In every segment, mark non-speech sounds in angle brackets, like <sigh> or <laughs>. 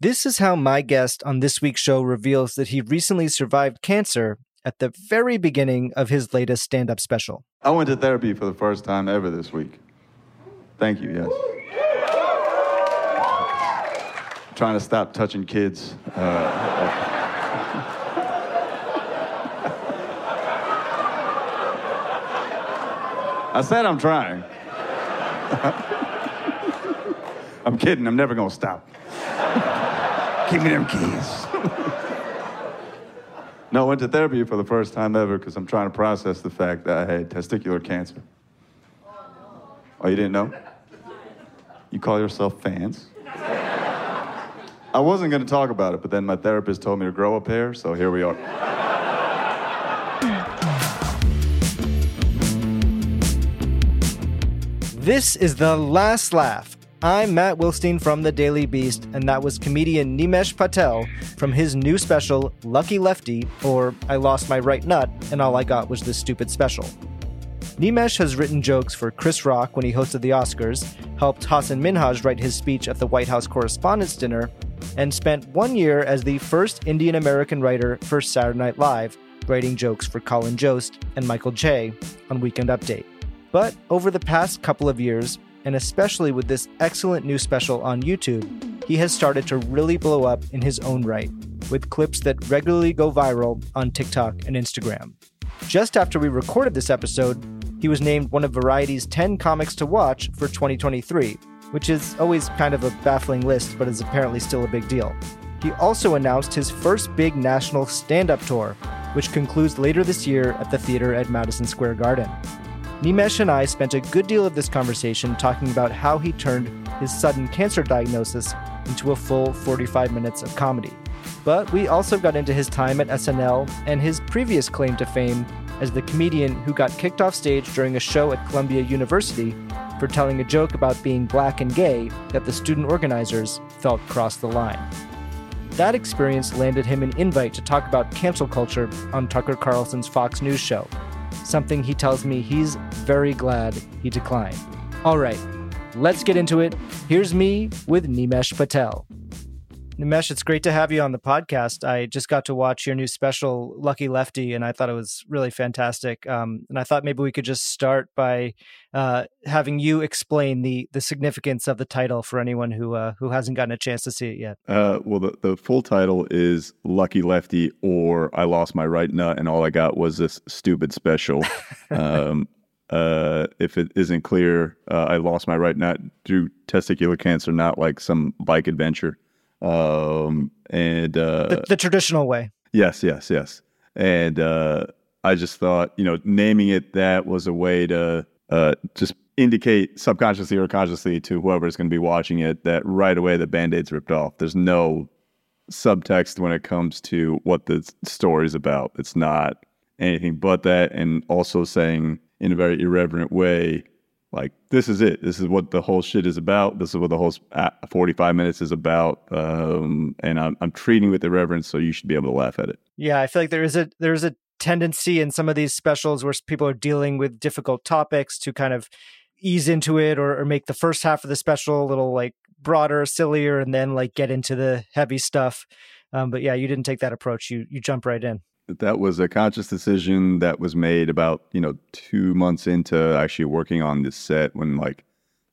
This is how my guest on this week's show reveals that he recently survived cancer at the very beginning of his latest stand up special. I went to therapy for the first time ever this week. Thank you, yes. trying to stop touching kids. Uh, I said I'm trying. <laughs> I'm kidding, I'm never gonna stop. Give me them keys. <laughs> no, I went to therapy for the first time ever because I'm trying to process the fact that I had testicular cancer. Oh, you didn't know? You call yourself fans? I wasn't going to talk about it, but then my therapist told me to grow a pair, so here we are. This is The Last Laugh. I'm Matt Wilstein from The Daily Beast, and that was comedian Nimesh Patel from his new special, Lucky Lefty, or I Lost My Right Nut, and All I Got Was This Stupid Special. Nimesh has written jokes for Chris Rock when he hosted the Oscars, helped Hasan Minhaj write his speech at the White House Correspondents' Dinner, and spent one year as the first Indian American writer for Saturday Night Live, writing jokes for Colin Jost and Michael Che on Weekend Update. But over the past couple of years, and especially with this excellent new special on YouTube, he has started to really blow up in his own right, with clips that regularly go viral on TikTok and Instagram. Just after we recorded this episode, he was named one of Variety's 10 comics to watch for 2023, which is always kind of a baffling list, but is apparently still a big deal. He also announced his first big national stand up tour, which concludes later this year at the theater at Madison Square Garden. Nimesh and I spent a good deal of this conversation talking about how he turned his sudden cancer diagnosis into a full 45 minutes of comedy. But we also got into his time at SNL and his previous claim to fame as the comedian who got kicked off stage during a show at Columbia University for telling a joke about being black and gay that the student organizers felt crossed the line. That experience landed him an invite to talk about cancel culture on Tucker Carlson's Fox News show, something he tells me he's very glad he declined. All right, let's get into it. Here's me with Nimesh Patel. Nimesh, it's great to have you on the podcast. I just got to watch your new special, Lucky Lefty, and I thought it was really fantastic. Um, and I thought maybe we could just start by uh, having you explain the the significance of the title for anyone who uh, who hasn't gotten a chance to see it yet. Uh, well, the, the full title is Lucky Lefty, or I Lost My Right Nut, and all I got was this stupid special. <laughs> um, uh, if it isn't clear, uh, I lost my right nut through testicular cancer, not like some bike adventure. Um, and uh, the, the traditional way. Yes, yes, yes. And uh, I just thought, you know, naming it that was a way to uh, just indicate subconsciously or consciously to whoever's going to be watching it that right away the band-aid's ripped off. There's no subtext when it comes to what the story's about. It's not anything but that, and also saying in a very irreverent way, like this is it. This is what the whole shit is about. This is what the whole 45 minutes is about. Um, and I'm, I'm treating with irreverence so you should be able to laugh at it. Yeah i feel like there is a there's a tendency in some of these specials where people are dealing with difficult topics to kind of ease into it or, or make the first half of the special a little like broader sillier and then like get into the heavy stuff. Um, but yeah you didn't take that approach. You you jump right in that was a conscious decision that was made about you know two months into actually working on this set when like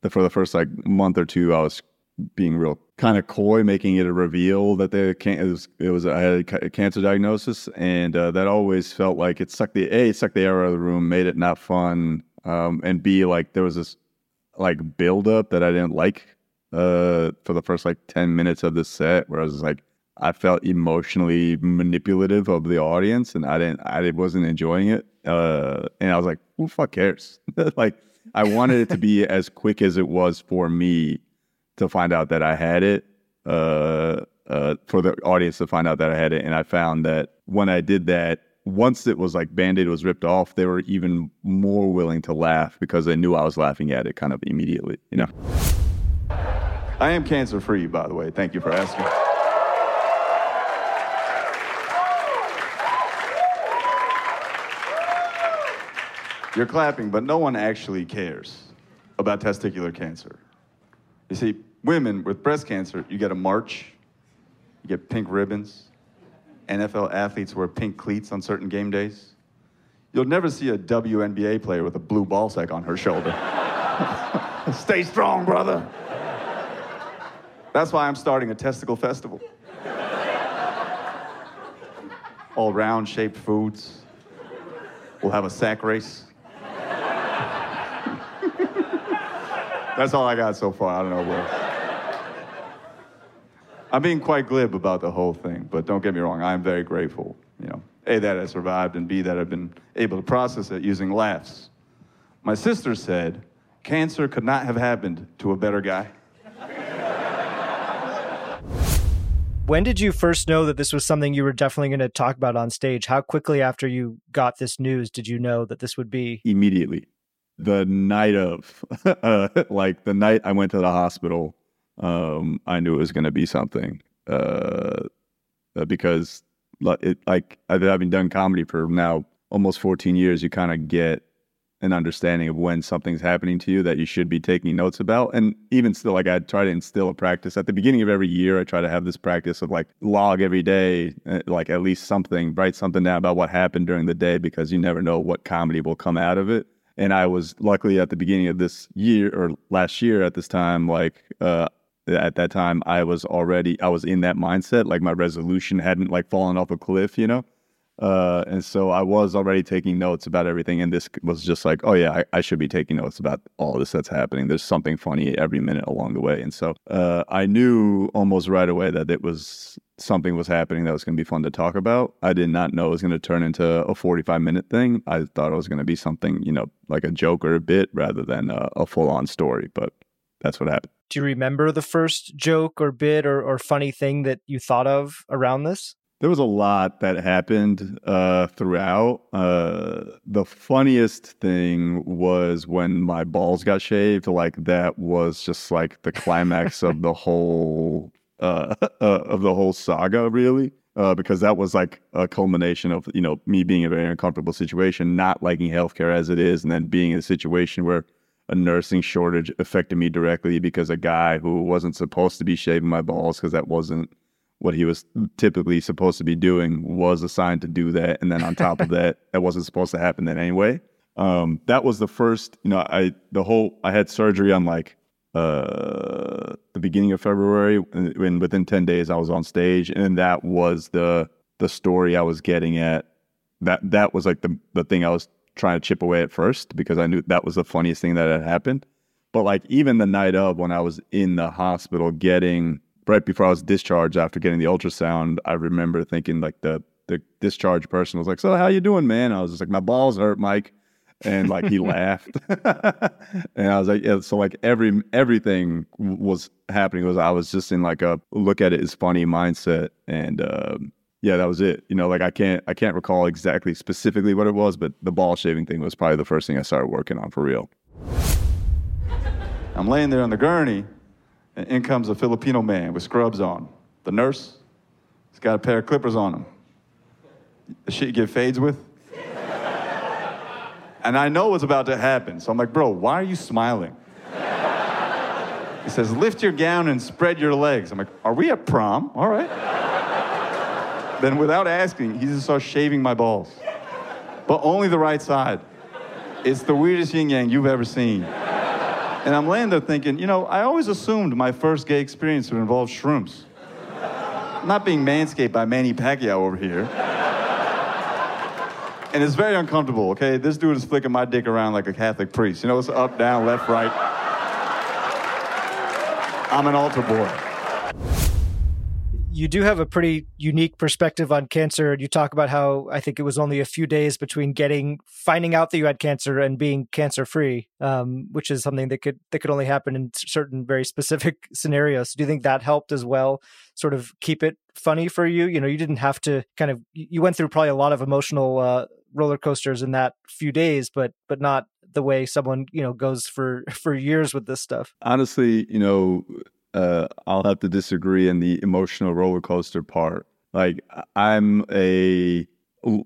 the, for the first like month or two i was being real kind of coy making it a reveal that they can't it was it was i had a cancer diagnosis and uh, that always felt like it sucked the a sucked the air out of the room made it not fun um, and b like there was this like build up that i didn't like uh, for the first like 10 minutes of the set where i was like I felt emotionally manipulative of the audience, and I didn't, I wasn't enjoying it. Uh, and I was like, "Who fuck cares?" <laughs> like, I wanted it to be <laughs> as quick as it was for me to find out that I had it, uh, uh, for the audience to find out that I had it. And I found that when I did that, once it was like Band-Aid was ripped off, they were even more willing to laugh because they knew I was laughing at it kind of immediately, you know? I am cancer free, by the way. Thank you for asking. You're clapping, but no one actually cares about testicular cancer. You see, women with breast cancer, you get a march, you get pink ribbons. NFL athletes wear pink cleats on certain game days. You'll never see a WNBA player with a blue ball sack on her shoulder. <laughs> Stay strong, brother. That's why I'm starting a testicle festival. All round shaped foods. We'll have a sack race. That's all I got so far. I don't know what. I'm being quite glib about the whole thing, but don't get me wrong. I'm very grateful. You know, a that I survived, and b that I've been able to process it using laughs. My sister said, "Cancer could not have happened to a better guy." When did you first know that this was something you were definitely going to talk about on stage? How quickly after you got this news did you know that this would be? Immediately the night of, <laughs> uh, like the night I went to the hospital, um, I knew it was going to be something uh, uh because it, like having done comedy for now almost 14 years, you kind of get an understanding of when something's happening to you that you should be taking notes about. And even still, like I try to instill a practice at the beginning of every year. I try to have this practice of like log every day, uh, like at least something, write something down about what happened during the day because you never know what comedy will come out of it. And I was luckily at the beginning of this year or last year at this time, like uh, at that time, I was already I was in that mindset. Like my resolution hadn't like fallen off a cliff, you know. Uh, and so I was already taking notes about everything, and this was just like, oh yeah, I, I, should be taking notes about all this that's happening. There's something funny every minute along the way, and so uh, I knew almost right away that it was something was happening that was going to be fun to talk about. I did not know it was going to turn into a 45 minute thing. I thought it was going to be something, you know, like a joke or a bit rather than a, a full on story. But that's what happened. Do you remember the first joke or bit or, or funny thing that you thought of around this? There was a lot that happened uh, throughout. Uh, the funniest thing was when my balls got shaved. Like that was just like the climax of the <laughs> whole uh, uh, of the whole saga, really. Uh, because that was like a culmination of you know me being in a very uncomfortable situation, not liking healthcare as it is, and then being in a situation where a nursing shortage affected me directly because a guy who wasn't supposed to be shaving my balls because that wasn't what he was typically supposed to be doing was assigned to do that. And then on top of <laughs> that, that wasn't supposed to happen then anyway. Um, that was the first, you know, I, the whole, I had surgery on like, uh, the beginning of February and within 10 days I was on stage and that was the, the story I was getting at. That, that was like the, the thing I was trying to chip away at first because I knew that was the funniest thing that had happened. But like even the night of when I was in the hospital getting right before I was discharged after getting the ultrasound, I remember thinking like the the discharge person was like, "So how you doing, man?" I was just like, "My balls hurt, Mike," and like he <laughs> laughed, <laughs> and I was like, "Yeah." So like every everything was happening was I was just in like a look at it as funny mindset, and um, yeah, that was it. You know, like I can't I can't recall exactly specifically what it was, but the ball shaving thing was probably the first thing I started working on for real. I'm laying there on the gurney and in comes a Filipino man with scrubs on. The nurse, he's got a pair of clippers on him. The shit you get fades with. <laughs> and I know what's about to happen. So I'm like, bro, why are you smiling? He says, lift your gown and spread your legs. I'm like, are we at prom? All right. <laughs> then without asking, he just starts shaving my balls. But only the right side. It's the weirdest yin yang you've ever seen. And I'm laying there thinking, you know, I always assumed my first gay experience would involve shrooms. not being manscaped by Manny Pacquiao over here. and it's very uncomfortable, okay? This dude is flicking my dick around like a Catholic priest. You know, it's up, down, left, right. I'm an altar boy you do have a pretty unique perspective on cancer. You talk about how I think it was only a few days between getting finding out that you had cancer and being cancer free, um, which is something that could that could only happen in certain very specific <laughs> scenarios. Do you think that helped as well? Sort of keep it funny for you. You know, you didn't have to kind of you went through probably a lot of emotional uh, roller coasters in that few days, but but not the way someone you know goes for <laughs> for years with this stuff. Honestly, you know, uh, I'll have to disagree in the emotional roller coaster part. Like I'm a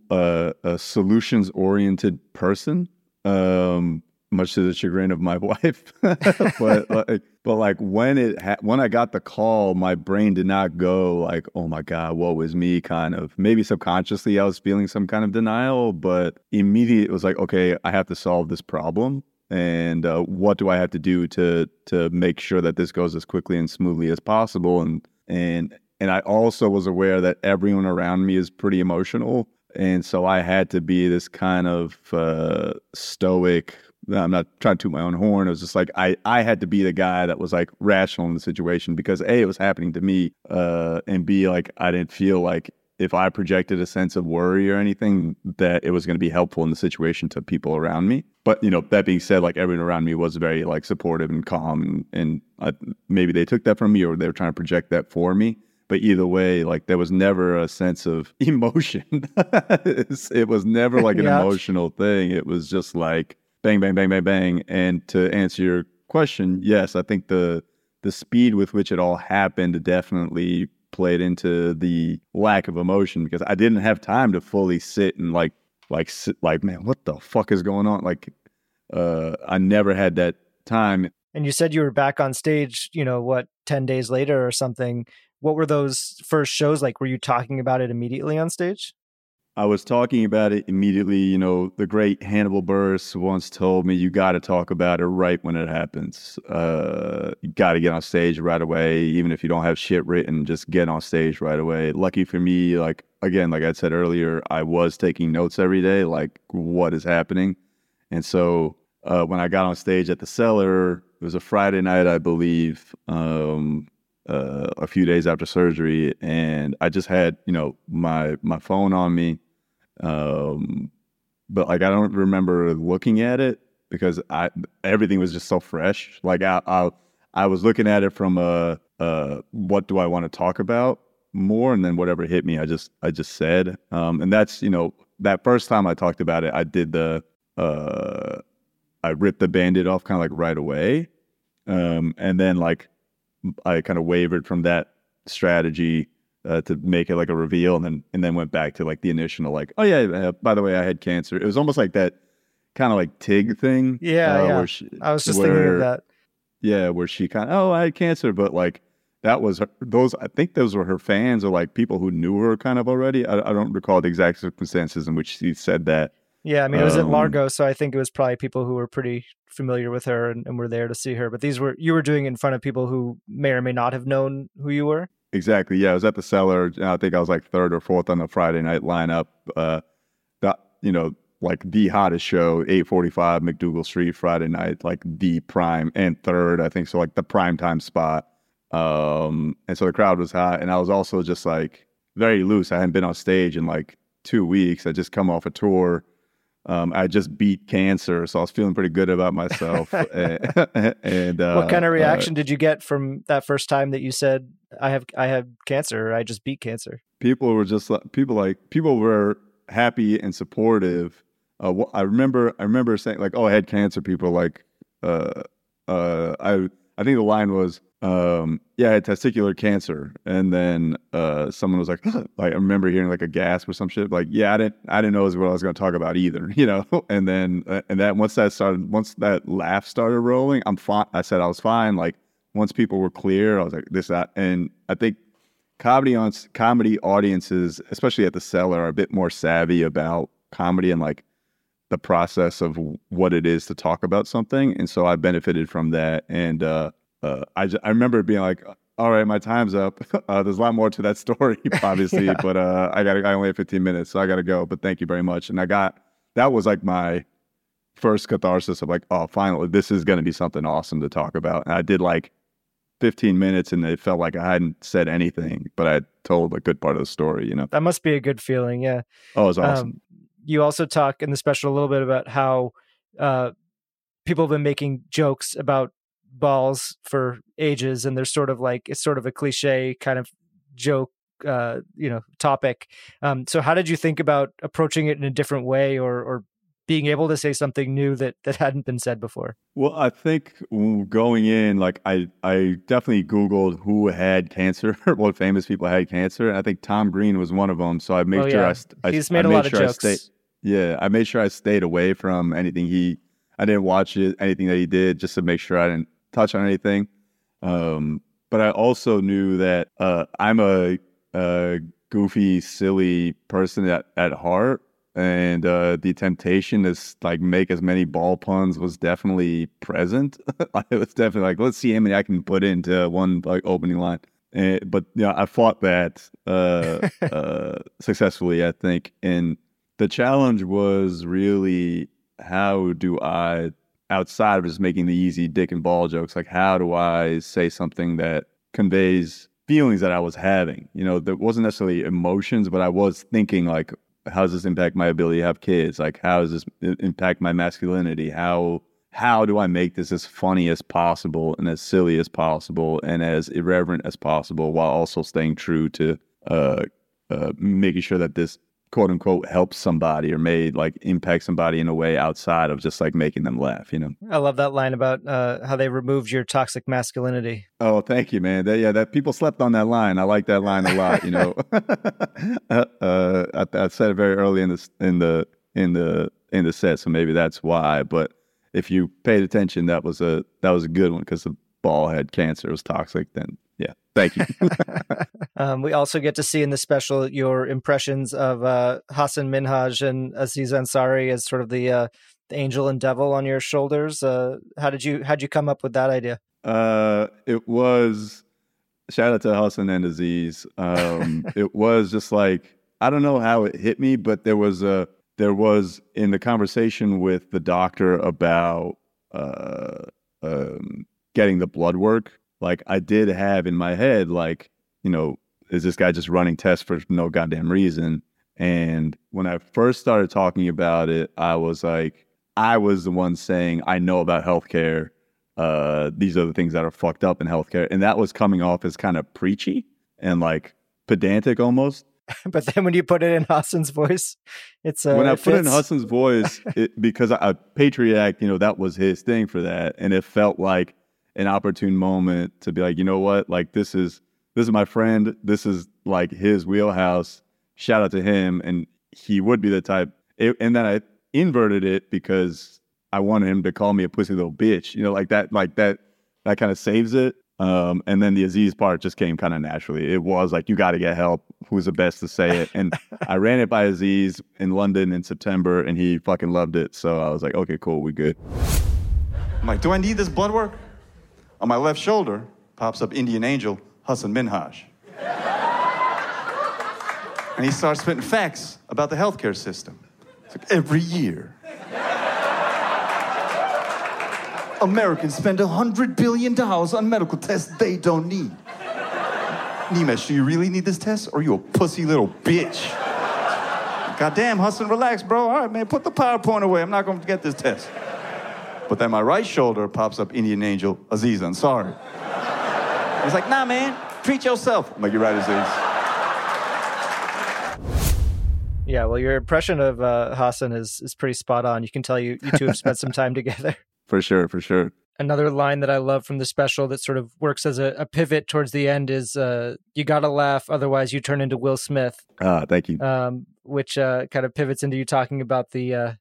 a, a solutions oriented person. Um, much to the chagrin of my <laughs> wife. but like, but like when it ha- when I got the call, my brain did not go like, "Oh my god, what was me?" Kind of maybe subconsciously I was feeling some kind of denial, but immediately it was like, "Okay, I have to solve this problem." And uh, what do I have to do to to make sure that this goes as quickly and smoothly as possible? And and and I also was aware that everyone around me is pretty emotional, and so I had to be this kind of uh, stoic I'm not trying to toot my own horn. It was just like I, I had to be the guy that was like rational in the situation because A, it was happening to me, uh, and B, like I didn't feel like if I projected a sense of worry or anything, that it was going to be helpful in the situation to people around me. But you know, that being said, like everyone around me was very like supportive and calm, and, and I, maybe they took that from me or they were trying to project that for me. But either way, like there was never a sense of <laughs> emotion. it was never <laughs> like an yeah. emotional thing. It was just like bang, bang, bang, bang, bang. And to answer your question, yes, I think the the speed with which it all happened definitely played into the lack of emotion because I didn't have time to fully sit and like like sit, like man, what the fuck is going on? Like uh I never had that time. And you said you were back on stage, you know, what 10 days later or something. What were those first shows like? Were you talking about it immediately on stage? I was talking about it immediately. You know, the great Hannibal Buress once told me, "You got to talk about it right when it happens. Uh, you got to get on stage right away, even if you don't have shit written. Just get on stage right away." Lucky for me, like again, like I said earlier, I was taking notes every day, like what is happening, and so uh, when I got on stage at the Cellar, it was a Friday night, I believe. Um, uh, a few days after surgery, and I just had you know my my phone on me um, but like I don't remember looking at it because I everything was just so fresh. Like I I, I was looking at it from a, a what do I want to talk about more, and then whatever hit me, I just I just said. Um, and that's you know that first time I talked about it, I did the uh, I ripped the band-aid off kind of like right away, um, and then like I kind of wavered from that strategy uh, to make it like a reveal, and then and then went back to like the initial like, oh yeah, uh, by the way, I had cancer. It was almost like that kind of like Tig thing. Yeah, uh, yeah. She, I was just where, thinking of that. Yeah, where she kind of, oh, I had cancer, but like that was her, those. I think those were her fans or like people who knew her kind of already. I, I don't recall the exact circumstances in which she said that. Yeah, I mean, it was um, at Largo, so I think it was probably people who were pretty familiar with her and, and were there to see her. But these were you were doing in front of people who may or may not have known who you were. Exactly. Yeah, I was at the cellar. I think I was like third or fourth on the Friday night lineup. Uh, that you know, like the hottest show, eight forty-five MacDougal Street Friday night, like the prime and third, I think. So like the prime time spot. Um, and so the crowd was hot, and I was also just like very loose. I hadn't been on stage in like two weeks. I just come off a tour. Um, I just beat cancer, so I was feeling pretty good about myself. <laughs> and, <laughs> and uh, what kind of uh, reaction uh, did you get from that first time that you said I have I have cancer. I just beat cancer. People were just people like people were happy and supportive. Uh, I remember I remember saying like, "Oh, I had cancer." People like, uh, uh, I I think the line was, um, "Yeah, I had testicular cancer," and then uh, someone was like, like I remember hearing like a gasp or some shit. Like, yeah, I didn't I didn't know what I was going to talk about either, <laughs> you know. and then uh, and that once that started, once that laugh started rolling, I'm fine. I said I was fine. Like once people were clear, I was like, this, that. And I think comedy on comedy audiences, especially at the cellar, are a bit more savvy about comedy and like the process of what it is to talk about something. And so I benefited from that. And uh, uh, I, just, I remember being like, all right, my time's up. <laughs> Uh, there's a lot more to that <laughs> story, <laughs> obviously, yeah. but uh, I got I only have 15 minutes, so I got to go. But thank you very much. And I got that was like my first catharsis of like, oh, finally, this is going to be something awesome to talk about. And I did like 15 minutes and it felt like I hadn't said anything, but I told a good part of the story, you know? That must be a good feeling. Yeah. Oh, it was awesome. Um, you also talk in the special a little bit about how uh, people have been making jokes about balls for ages and there's sort of like it's sort of a cliche kind of joke uh, you know topic. Um, so how did you think about approaching it in a different way or or being able to say something new that that hadn't been said before? Well i think going in like i i definitely googled who had cancer <laughs> what famous people had cancer and i think tom green was one of them so i made oh, sure yeah. i, he's made I a lot sure of jokes. Stayed, yeah i made sure i stayed away from anything he i didn't watch it anything that he did just to make sure i didn't touch on anything um but i also knew that uh i'm a, a goofy silly person at, at heart and uh, the temptation to like make as many ball puns was definitely present. <laughs> it was definitely like, let's see how many I can put into one like opening line. And, but yeah, I fought that uh, <laughs> uh, successfully, I think. And the challenge was really how do I, outside of just making the easy dick and ball jokes, like how do I say something that conveys feelings that I was having? You know, that wasn't necessarily emotions, but I was thinking like, how does this impact my ability to have kids? Like, how does this impact my masculinity? How how do I make this as funny as possible and as silly as possible and as irreverent as possible while also staying true to uh, uh, making sure that this quote unquote helps somebody or made like impact somebody in a way outside of just like making them laugh you know? I love that line about uh, how they removed your toxic masculinity. Oh thank you man. That, yeah that people slept on that line. I like that line a lot you know? <laughs> <laughs> Uh, uh, I, I, said it very early in the in the in the in the set so maybe that's why but if you paid attention that was a that was a good one because the ball had cancer it was toxic then thank you <laughs> um, we also get to see in the special your impressions of uh, Hasan Minhaj and Aziz Ansari as sort of the, uh, the angel and devil on your shoulders. Uh, how did you how did you come up with that idea? Uh, it was shout out to Hasan and Aziz. Um, <laughs> it was just like I don't know how it hit me, but there was a there was in the conversation with the doctor about uh, um, getting the blood work. Like I did have in my head, like you know, is this guy just running tests for no goddamn reason? And when I first started talking about it, I was like, I was the one saying, I know about healthcare. Uh, these are the things that are fucked up in healthcare. And that was coming off as kind of preachy and like pedantic almost. <laughs> but then when you put it in Hasan's voice, it's uh, when I it put it in Hasan's voice <laughs> it, because a Patriot Act, you know, that was his thing for that, and it felt like an opportune moment to be like, you know what, like this is this is my friend. This is like his wheelhouse. Shout out to him. And he would be the type. It, and then I inverted it because I wanted him to call me a pussy little bitch. You know, like that, like that, that kind of saves it. Um, and then the Aziz part just came kind of naturally. It was like, you got to get help. Who's the best to say it? And I ran it by Aziz in London in September and he fucking loved it. So I was like, okay, cool, we good. I'm like, do I need this blood work? On my left shoulder pops up Indian Angel Hasan Minhaj. and he starts spitting facts about the healthcare system. Like, every year, Americans spend $100 billion on medical tests they don't need. Nimesh, do you really need this test or are you a pussy little bitch? Goddamn, Hasan, relax, bro. All right, man, put the PowerPoint away. I'm not going to get this test. But then my right shoulder pops up Indian Angel Aziz Ansari. He's like, nah, man, treat yourself. I'm like, you're right, Aziz. Yeah, well, your impression of uh, Hasan is is pretty spot on. You can tell you you two have spent some time together. <laughs> For sure, for sure. Another line that I love from the special that sort of works as a, a pivot towards the end is uh, "You gotta laugh, otherwise you turn into Will Smith." Ah, thank you. Um, which uh, kind of pivots into you talking about the uh,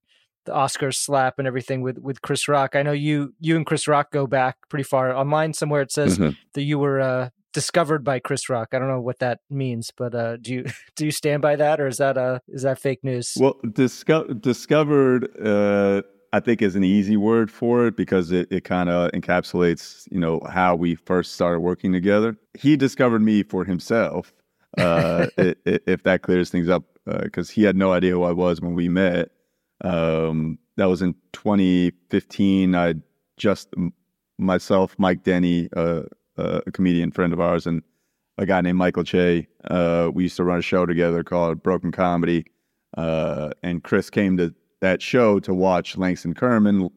the Oscars slap and everything with with Chris Rock. I know you you and Chris Rock go back pretty far. Online somewhere it says mm-hmm. that you were uh, discovered by Chris Rock. I don't know what that means, but uh, do you <laughs> do you stand by that, or is that uh is that fake news? Well, disco- discovered. Uh, I think is an easy word for it because it, it kind of encapsulates, you know, how we first started working together. He discovered me for himself, uh, <laughs> it, it, if that clears things up, because uh, he had no idea who I was when we met. Um, that was in 2015. I just myself, Mike Denny, uh, uh, a comedian friend of ours, and a guy named Michael Che. Uh, we used to run a show together called Broken Comedy, uh, and Chris came to that show to watch Langston Kerman.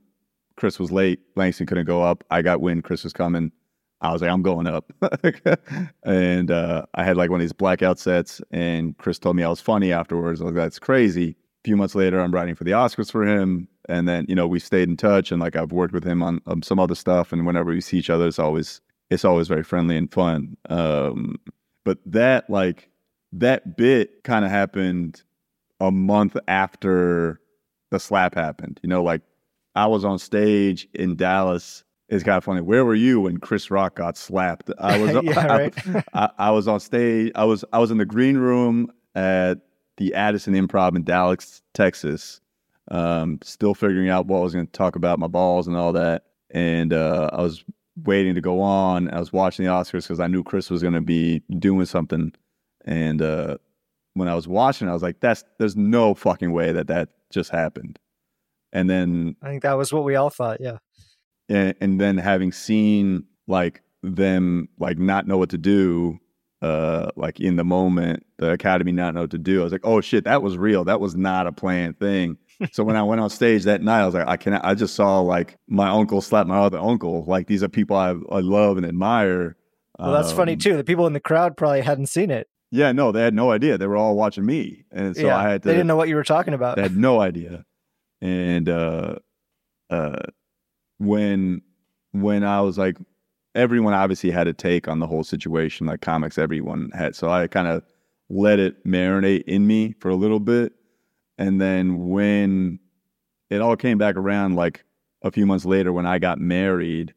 Chris was late. Langston couldn't go up. I got wind Chris was coming. I was like, I'm going up. <laughs> and uh, I had like one of these blackout sets, and Chris told me I was funny afterwards. I was like, that's crazy. Few months later, I'm writing for the Oscars for him. And then, you know, we stayed in touch and like I've worked with him on, on some other stuff. And whenever we see each other, it's always, it's always very friendly and fun. Um, but that, like, that bit kind of happened a month after the slap happened. You know, like I was on stage in Dallas it's kind of funny. Where were you when Chris Rock got slapped? I was <laughs> yeah, <laughs> right? I, I, was on stage. I was I was in the green room at the Addison Improv in Dallas, Texas. Um, still figuring out what I was going to talk about, my balls and all that. And uh, I was waiting to go on. I was watching the Oscars because I knew Chris was going to be doing something. And uh, when I was watching, I was like, "That's there's no fucking way that that just happened." And then I think that was what we all thought. Yeah and, and then having seen like them like not know what to do uh like in the moment the academy not know what to do. I was like oh shit that was real. That was not a planned thing. <laughs> So when i went on stage that night i was like i can i just saw like my uncle slap my other uncle. Like these are people i, I love and admire. Well that's um, funny too. The people in the crowd probably hadn't seen it. Yeah no they had no idea. They were all watching me. And so yeah, i had to they didn't know what you were talking about. They had no idea. And uh uh when when I was like everyone obviously had a take on the whole situation, like comics everyone had. So I kind of let it marinate in me for a little bit. And then when it all came back around like a few months later when I got married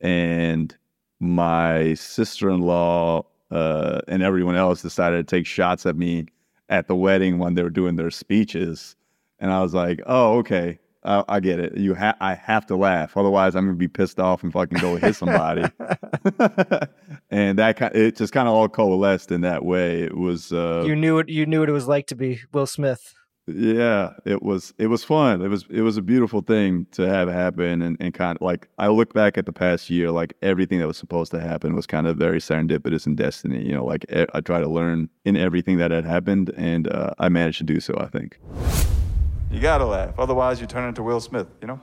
and my sister-in-law uh, and everyone else decided to take shots at me at the wedding when they were doing their speeches. And I was like, oh, okay. I, I get it. You ha- I have to laugh, otherwise I'm gonna be pissed off and fucking go hit somebody. <laughs> and that kind, it just kind of all coalesced in that way. It was uh, you knew it. You knew what it was like to be Will Smith. Yeah, it was. It was fun. It was. It was a beautiful thing to have happen, and, and kind of like I look back at the past year, like everything that was supposed to happen was kind of very serendipitous and destiny. You know, like I try to learn in everything that had happened, and uh, I managed to do so. I think. You gotta laugh, otherwise, you turn into Will Smith, you know?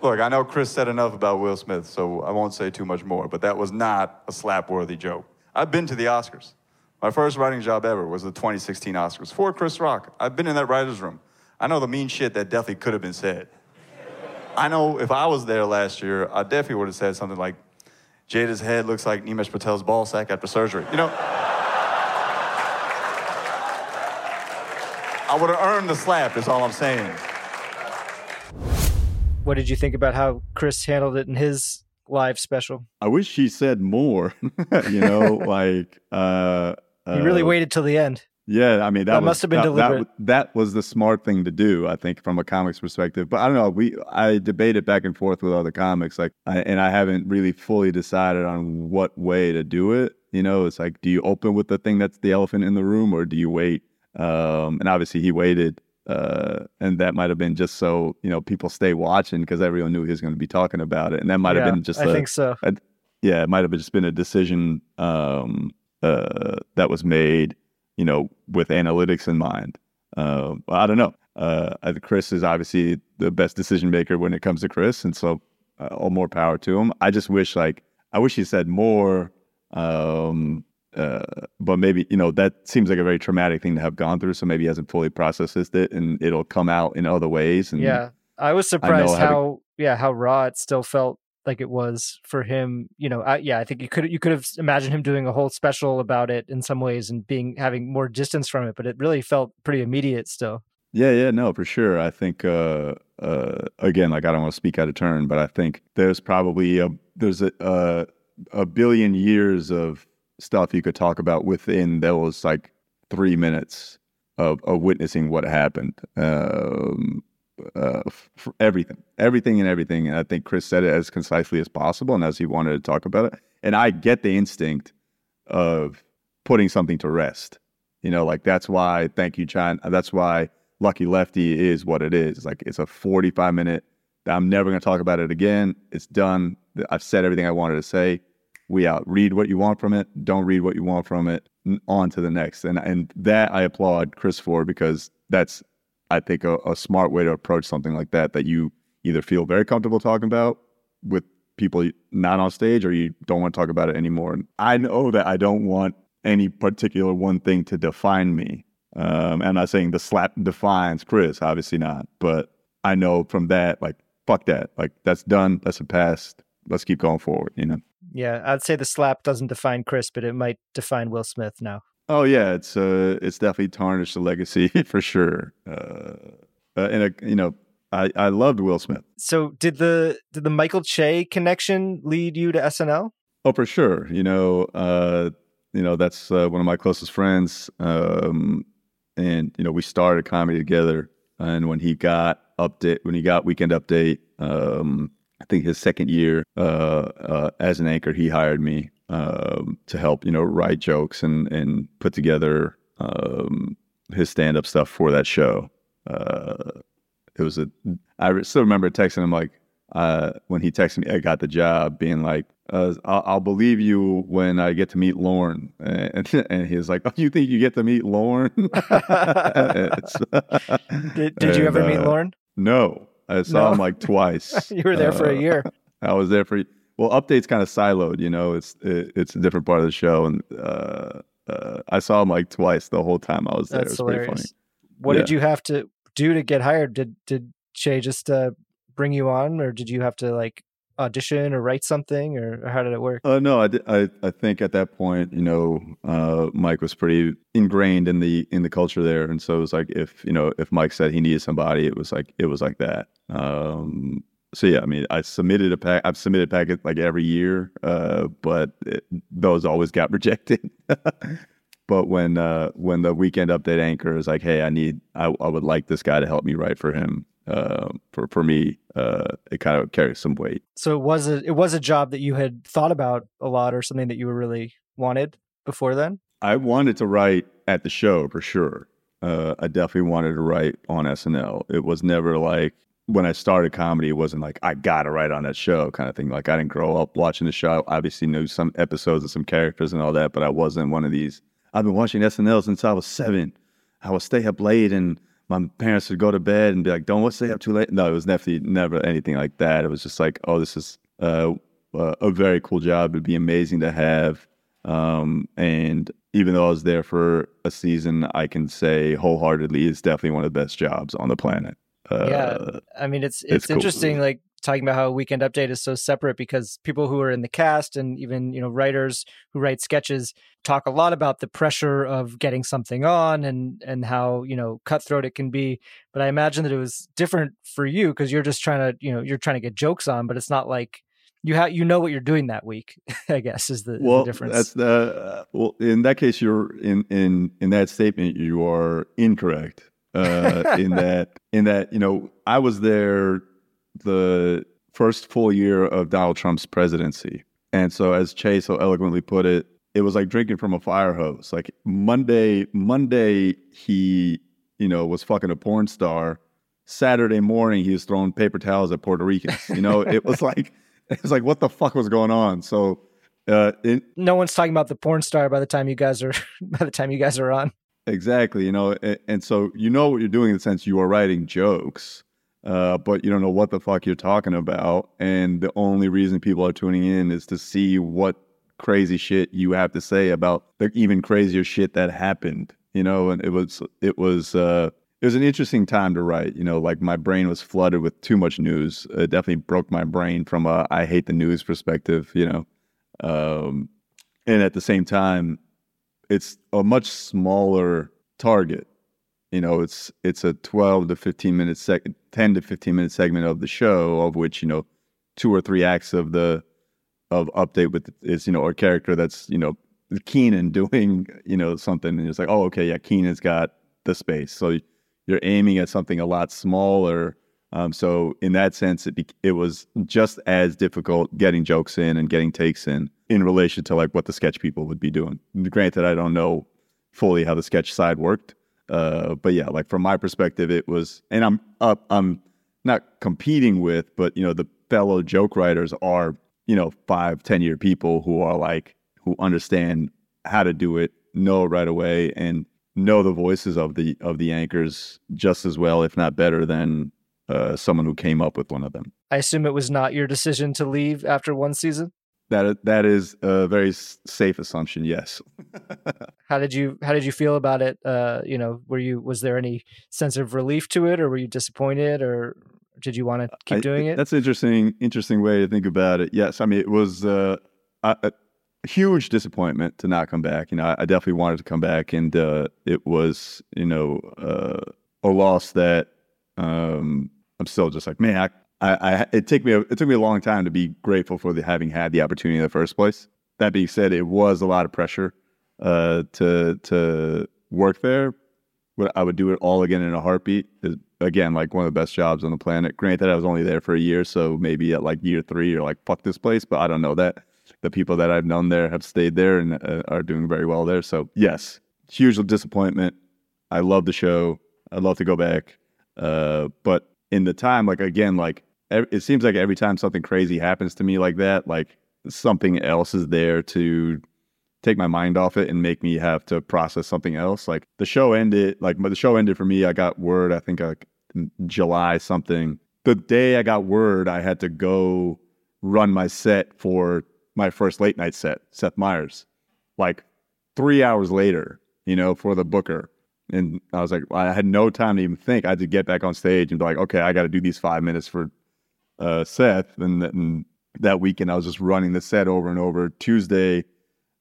Look, I know Chris said enough about Will Smith, so I won't say too much more, but that was not a slap worthy joke. I've been to the Oscars. My first writing job ever was the 2016 Oscars for Chris Rock. I've been in that writer's room. I know the mean shit that definitely could have been said. I know if I was there last year, I definitely would have said something like, Jada's head looks like Nimesh Patel's ball sack after surgery. You know? I would have earned the slap, is all I'm saying. What did you think about how Chris handled it in his live special? I wish he said more. <laughs> you know, <laughs> like uh, he really uh, waited till the end. Yeah, I mean that, that was, must have been that, deliberate. That, that, was the smart thing to do, I think, from a comics perspective. But I don't know. We I debated it back and forth with other comics, like, I, and I haven't really fully decided on what way to do it. You know, it's like, do you open with the thing that's the elephant in the room, or do you wait um, and obviously he waited, uh, and that might have been just so you know people stay watching because everyone knew he was going to be talking about it, and that might yeah, have been just I a, think so. A, yeah, it might have just been a decision um, uh, that was made, you know, with analytics in mind. Uh, I don't know. Uh, Chris is obviously the best decision maker when it comes to Chris, and so uh, all more power to him. I just wish like I wish he said more. Um, uh, but maybe you know that seems like a very traumatic thing to have gone through. So maybe he hasn't fully processed it, and it'll come out in other ways. And yeah, I was surprised I how having... yeah how raw it still felt like it was for him. You know, I, yeah, I think you could you could have imagined him doing a whole special about it in some ways and being having more distance from it, but it really felt pretty immediate still. Yeah, yeah, no, for sure. I think uh, uh, again, like I don't want to speak out of turn, but I think there's probably a there's a uh, a billion years of stuff you could talk about within those like three minutes of, of witnessing what happened. Um, uh, everything, everything, and everything. And I think Chris said it as concisely as possible and as he wanted to talk about it. And I get the instinct of putting something to rest. You know, like that's why. Thank you, John. That's why Lucky Lefty is what it is. Like it's a forty-five minute I'm never going to talk about it again. It's done. I've said everything I wanted to say. We out. Read what you want from it. Don't read what you want from it. On to the next. And and that I applaud Chris for because that's I think a, a smart way to approach something like that. That you either feel very comfortable talking about with people not on stage, or you don't want to talk about it anymore. And I know that I don't want any particular one thing to define me. Um, I'm not saying the slap defines Chris, obviously not, but I know from that, like, fuck that. Like, that's done. That's a past. Let's keep going forward, you know? Yeah, I'd say the slap doesn't define Chris, but it might define Will Smith now. Oh yeah, it's uh, it's definitely tarnished the legacy <laughs> for sure. Uh, uh, and a, you know, I I loved Will Smith. So did the did the Michael Che connection lead you to SNL? Oh, for sure. You know, uh, you know that's uh, one of my closest friends, um, and you know we started comedy together. And when he got update, when he got Weekend Update, um, I think his second year uh, uh, as an anchor, he hired me um, to help, you know, write jokes and and put together um, his stand up stuff for that show. Uh, it was a. I still remember texting him like uh, when he texted me, I got the job, being like, uh, I'll, I'll, believe you when I get to meet Lorne," And, <laughs> and he was like, Oh, you think you get to meet Lorne? <laughs> <laughs> did, did you ever meet Lorne? No, I saw no. him like twice. <laughs> you were there for a uh, year. <laughs> I was there for well, updates kind of siloed. You know, it's it, it's a different part of the show, and uh, uh, I saw him like twice the whole time I was there. That's it was hilarious. pretty funny. What yeah. did you have to do to get hired? Did did Che just uh, bring you on, or did you have to like audition or write something, or, how did it work? Uh, no, I, I I think at that point, you know, uh, Mike was pretty ingrained in the in the culture there, and so it was like if you know if Mike said he needed somebody, it was like it was like that. Um, so yeah, I mean, I submitted a pack. I've submitted packets like every year, uh, but it, those always got <laughs> rejected. but when uh, when the weekend update anchor is like, hey, I need, I, I would like this guy to help me write for him. Uh, for for me, uh, it kind of carries some weight. So it was a it was a job that you had thought about a lot, or something that you were really wanted before then. I wanted to write at the show for sure. Uh, I definitely wanted to write on SNL. It was never like when I started comedy, it wasn't like I gotta write on that show kind of thing. Like I didn't grow up watching the show. I obviously knew some episodes and some characters and all that, but I wasn't one of these. I've been watching SNL since I was seven. I would stay up late and my parents would go to bed and be like, "Don't stay up too late." No, it was definitely never anything like that. It was just like, "Oh, this is uh, a very cool job. It'd be amazing to have." Um, and even though I was there for a season, I can say wholeheartedly, it's definitely one of the best jobs on the planet. Uh, yeah, I mean it's it's, it's interesting, cool. like talking about how Weekend Update is so separate because people who are in the cast and even you know writers who write sketches talk a lot about the pressure of getting something on and and how you know cutthroat it can be. But I imagine that it was different for you because you're just trying to you know you're trying to get jokes on, but it's not like you have you know what you're doing that week. <laughs> I guess is the, well, the difference. That's the uh, well in that case you're in in in that statement you are incorrect uh, in <laughs> that in that you know I was there the first full year of Donald Trump's presidency, and so as Che so eloquently put it, it was like drinking from a fire hose. Like Monday, Monday he you know was fucking a porn star. Saturday morning he was throwing paper towels at Puerto Ricans. You know, it was <laughs> like it was like what the fuck was going on. So. Uh, it, no one's talking about the porn star by the time you guys are <laughs> by the time you guys are on. Exactly, you know, and, and, so you know what you're doing in the sense you are writing jokes, uh, but you don't know what the fuck you're talking about, and the only reason people are tuning in is to see what crazy shit you have to say about the even crazier shit that happened, you know, and it was it was uh, it was an interesting time to write, you know, like my brain was flooded with too much news. It definitely broke my brain from a I hate the news perspective, you know, um, and at the same time it's a much smaller target. You know, it's it's a 12 to 15 minute sec 10 to 15 minute segment of the show of which, you know, two or three acts of the of update with is, you know, a character that's, you know, Kenan doing, you know, something and it's like, oh, okay, yeah, Kenan's got the space. So you're aiming at something a lot smaller. Um, so in that sense, it it was just as difficult getting jokes in and getting takes in in relation to like what the sketch people would be doing. Granted, I don't know fully how the sketch side worked, uh, but yeah, like from my perspective, it was, and I'm up, I'm not competing with, but you know, the fellow joke writers are, you know, five, ten year people who are like who understand how to do it, know it right away, and know the voices of the of the anchors just as well, if not better, than uh, someone who came up with one of them. I assume it was not your decision to leave after one season. That that is a very safe assumption. Yes. <laughs> how did you How did you feel about it? Uh, you know, were you was there any sense of relief to it, or were you disappointed, or did you want to keep I, doing it? That's an interesting interesting way to think about it. Yes, I mean it was uh, a, a, huge disappointment to not come back. You know, I, I definitely wanted to come back, and uh, it was you know uh, a loss that um, I'm still just like man. I, I, I, it took me a, it took me a long time to be grateful for the, having had the opportunity in the first place. That being said, it was a lot of pressure uh, to to work there, I would do it all again in a heartbeat. Again, like one of the best jobs on the planet. Granted, I was only there for a year, so maybe at like year three, you're like, "Fuck this place," but I don't know that. The people that I've known there have stayed there and uh, are doing very well there. So yes, huge disappointment. I love the show. I'd love to go back, uh, but in the time, like again, like it seems like every time something crazy happens to me like that, like something else is there to take my mind off it and make me have to process something else. Like the show ended, like the show ended for me. I got word, I think like July something. The day I got word, I had to go run my set for my first late night set, Seth Meyers. Like three hours later, you know, for the booker. And I was like, I had no time to even think. I had to get back on stage and be like, okay, I got to do these five minutes for uh, Seth, and, and, that weekend I was just running the set over and over. Tuesday,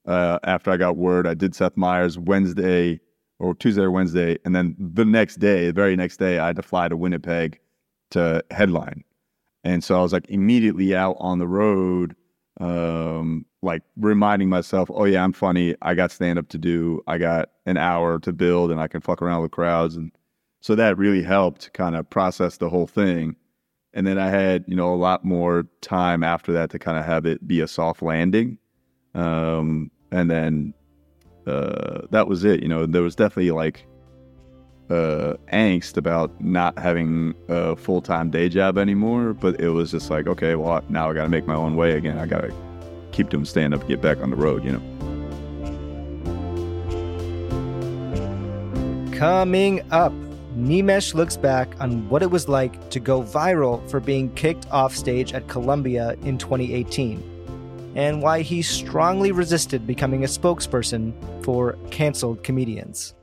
uh, after I got word, I did Seth Meyers. Wednesday or Tuesday or Wednesday, and then the next day, the very next day, I had to fly to Winnipeg to headline, and so I was like immediately out on the road, um, like reminding myself, oh yeah, I'm funny. I got stand up to do. I got an hour to build, and I can fuck around with crowds, and so that really helped kind of process the whole thing and then I had you know a lot more time after that to kind of have it be a soft landing, um, and then uh, that was it. You know, there was definitely like uh, angst about not having a full time day job anymore, but it was just like, okay, well now I got to make my own way again. I got to keep doing stand up, get back on the road. You know. Coming up. Nimesh looks back on what it was like to go viral for being kicked off stage at Columbia in 2018, and why he strongly resisted becoming a spokesperson for canceled comedians.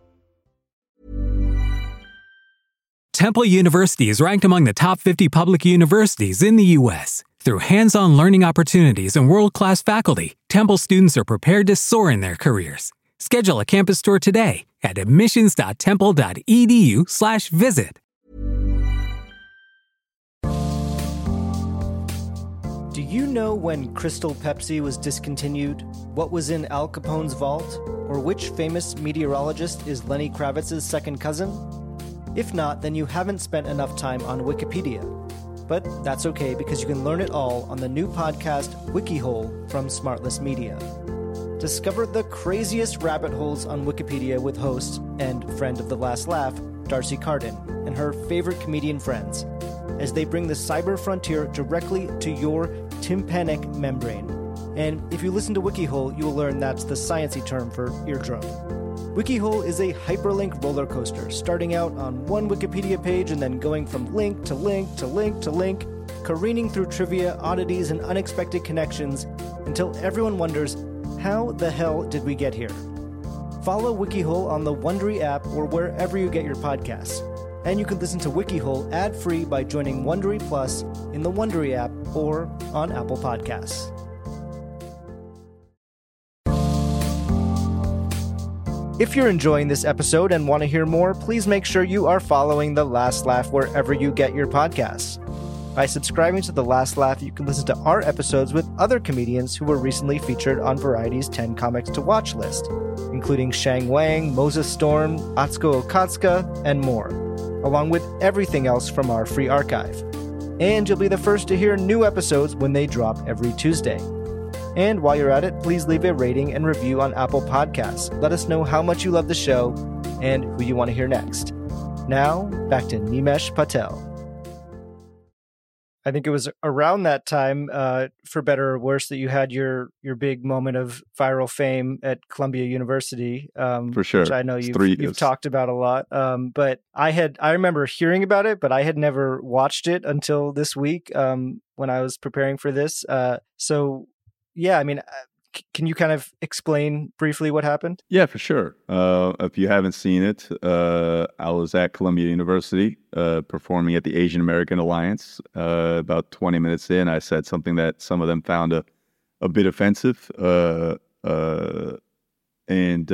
Temple University is ranked among the top 50 public universities in the U.S. Through hands on learning opportunities and world class faculty, Temple students are prepared to soar in their careers. Schedule a campus tour today at admissions.temple.edu/visit. Do you know when Crystal Pepsi was discontinued? What was in Al Capone's vault? Or which famous meteorologist is Lenny Kravitz's second cousin? If not, then you haven't spent enough time on Wikipedia. But that's okay because you can learn it all on the new podcast WikiHole from Smartless Media. Discover the craziest rabbit holes on Wikipedia with host and friend of The Last Laugh, Darcy Carden, and her favorite comedian friends, as they bring the cyber frontier directly to your tympanic membrane. And if you listen to WikiHole, you will learn that's the sciencey term for eardrum. WikiHole is a hyperlink roller coaster, starting out on one Wikipedia page and then going from link to link to link to link, careening through trivia, oddities, and unexpected connections until everyone wonders how the hell did we get here? Follow WikiHole on the Wondery app or wherever you get your podcasts. And you can listen to WikiHole ad-free by joining Wondery Plus in the Wondery app or on Apple Podcasts. If you're enjoying this episode and want to hear more, please make sure you are following The Last Laugh wherever you get your podcasts. By subscribing to The Last Laugh, you can listen to our episodes with other comedians who were recently featured on Variety's 10 Comics to Watch list, including Sheng Wang, Moses Storm, Atsuko Okatsuka, and more, along with everything else from our free archive. And you'll be the first to hear new episodes when they drop every Tuesday. And while you're at it, please leave a rating and review on Apple Podcasts. Let us know how much you love the show and who you want to hear next. Now, back to Nimesh Patel. I think it was around that time, uh, for better or worse, that you had your your big moment of viral fame at Columbia University. Um, for sure, which I know you've, three, you've talked about a lot. Um, but I had I remember hearing about it, but I had never watched it until this week um, when I was preparing for this. Uh, so yeah, I mean, uh, can you kind of explain briefly what happened? Yeah, for sure. Uh, if you haven't seen it, uh, I was at Columbia University uh, performing at the Asian American Alliance. Uh, about 20 minutes in, I said something that some of them found a, a bit offensive, uh, uh, and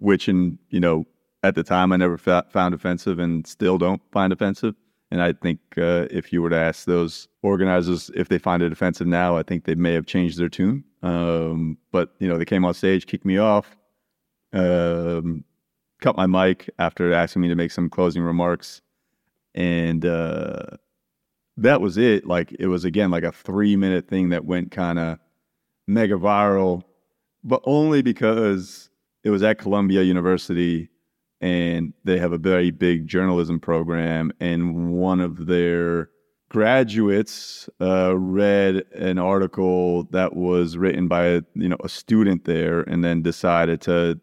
which, in you know, at the time I never fa- found offensive, and still don't find offensive. And I think if you were to ask those organizers if they find it offensive now, I think they may have changed their tune. Um, but you know, they came on stage, kicked me off, um, cut my mic after asking me to make some closing remarks, and uh, that was it. Like it was again like a three minute thing that went kind of mega viral, but only because it was at Columbia University and they have a very big journalism program, and one of their graduates uh, read an article that was written by a, you know a student there, and then decided to,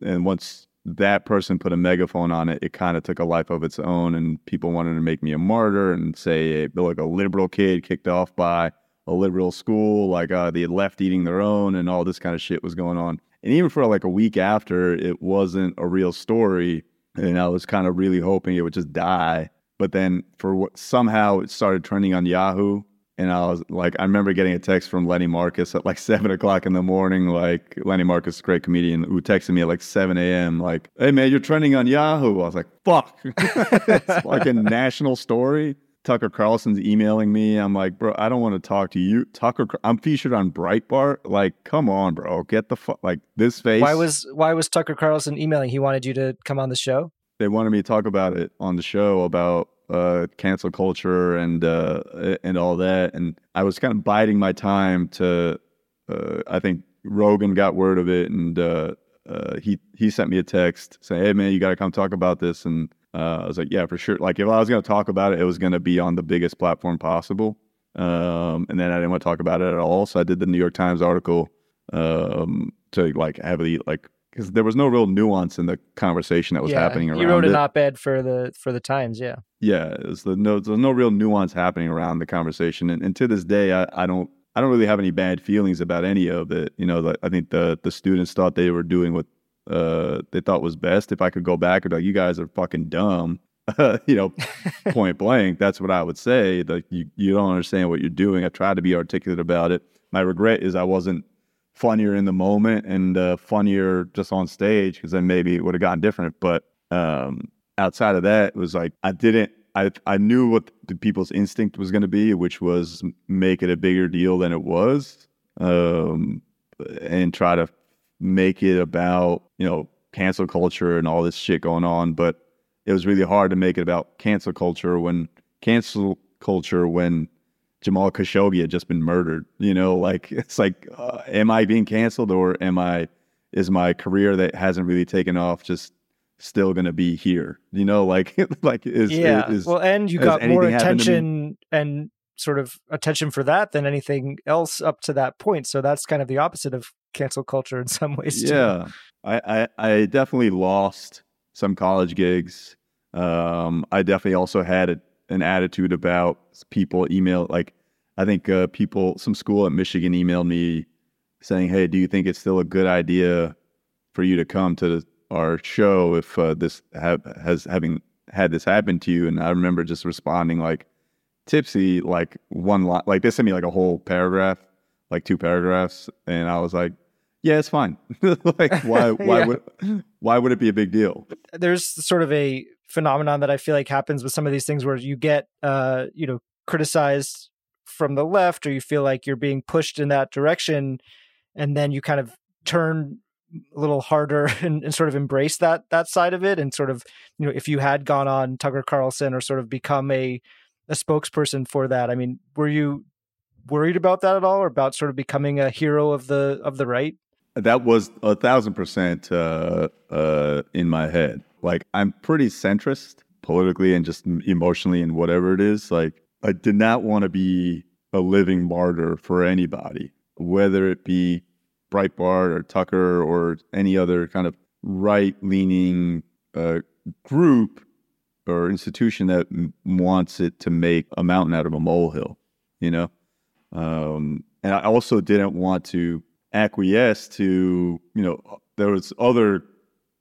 and once that person put a megaphone on it, it kind of took a life of its own, and people wanted to make me a martyr and say like a liberal kid kicked off by a liberal school, like uh, they left eating their own, and all this kind of shit was going on. And even for like a week after, it wasn't a real story, and I was kind of really hoping it would just die but then for what somehow it started trending on Yahoo. And I was like, I remember getting a text from Lenny Marcus at like <laughs> seven o'clock in the morning. Like Lenny Marcus, great comedian, who texted me at like seven a.m. Like, "Hey man, you're trending on Yahoo." I was like, "Fuck!" <laughs> it's like a national story. Tucker Carlson's emailing me. I'm like, bro, I don't want to talk to you. Tucker, I'm featured on Breitbart. Like, come on, bro, get the fuck like this face. Why was why was Tucker Carlson emailing? He wanted you to come on the show. They wanted me to talk about it on the show about uh, cancel culture and uh, and all that. And I was kind of biding my time to. Uh, I think Rogan got word of it, and uh, uh, he he sent me a text saying, "Hey man, you got to come talk about this." And uh, I was like, "Yeah, for sure." Like if I was going to talk about it, it was going to be on the biggest platform possible. Um, and then I didn't want to talk about it at all, so I did the New York Times article um, to like heavily like because there was no real nuance in the conversation that was yeah, happening around. You wrote an op-ed for the for the Times, yeah. Yeah, was the no, there's no real nuance happening around the conversation, and, and to this day, I, I don't I don't really have any bad feelings about any of it. You know, the, I think the the students thought they were doing what uh, they thought was best. If I could go back and like, you guys are fucking dumb, <laughs> you know, <laughs> point blank, that's what I would say. Like you you don't understand what you're doing. I tried to be articulate about it. My regret is I wasn't funnier in the moment and uh, funnier just on stage because then maybe it would have gotten different. But um, outside of that, it was like I didn't. I I knew what the people's instinct was going to be, which was make it a bigger deal than it was, um, and try to make it about you know cancel culture and all this shit going on. But it was really hard to make it about cancel culture when cancel culture when Jamal Khashoggi had just been murdered. You know, like <laughs> it's like, uh, am I being canceled or am I? Is my career that hasn't really taken off just still going to be here? You know, like <laughs> like is yeah. Is, well, and you got more attention and sort of attention for that than anything else up to that point. So that's kind of the opposite of cancel culture in <laughs> some ways. Yeah, I, I I definitely lost some college gigs. Um, I definitely also had a an attitude about people email like I think uh, people some school at Michigan emailed me saying, "Hey, do you think it's still a good idea for you to come to our show if uh, this has having had this happen to you?" And I remember just responding like, "Tipsy, like one line, like they sent me like a whole paragraph, like two paragraphs, and I was like." Yeah, it's fine. <laughs> like, why? <laughs> Why yeah. would? Why would it be a big deal? There's sort of a phenomenon that I feel like happens with some of these things where you get, uh, you know, criticized from the left, or you feel like you're being pushed in that direction, and then you kind of turn a little harder <laughs> and, and, sort of embrace that that side of it, and sort of, you know, if you had gone on Tucker Carlson or sort of become a a spokesperson for that, I mean, were you worried about that at all, or about sort of becoming a hero of the of the right? That was a thousand percent uh, uh, in my head. Like I'm pretty centrist politically and just emotionally and whatever it is. Like I did not want to be a living martyr for anybody, whether it be Breitbart or Tucker or any other kind of right leaning uh, group or institution that m- wants it to make a mountain out of a molehill, you know? Um, and I also didn't want to acquiesce to, you know, there was other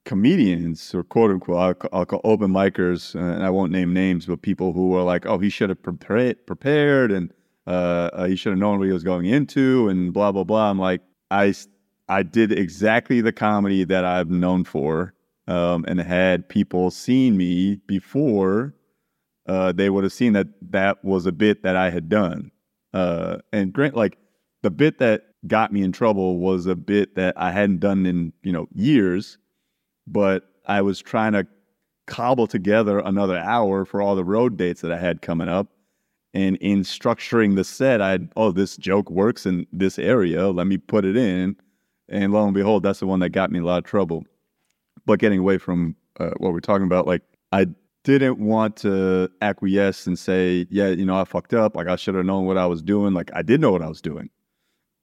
comedians or quote unquote, I'll, call, I'll call open micers, and I won't name names, but people who were like, oh, he should have prepared, prepared and uh, uh, he should have known what he was going into and blah, blah, blah. I'm like, I, I did exactly the comedy that I'm known for um, and had people seen me before, uh, they would have seen that that was a bit that I had done. Uh, and grant, like the bit that got me in trouble was a bit that I hadn't done in you know years, but I was trying to cobble together another hour for all the road dates that I had coming up. And in structuring the set, I oh this joke works in this area. Let me put it in, and lo and behold, that's the one that got me a lot of trouble. But getting away from uh, what we're talking about, like I didn't want to acquiesce and say, yeah, you know, I fucked up. Like I should have known what I was doing. Like I did know what I was doing.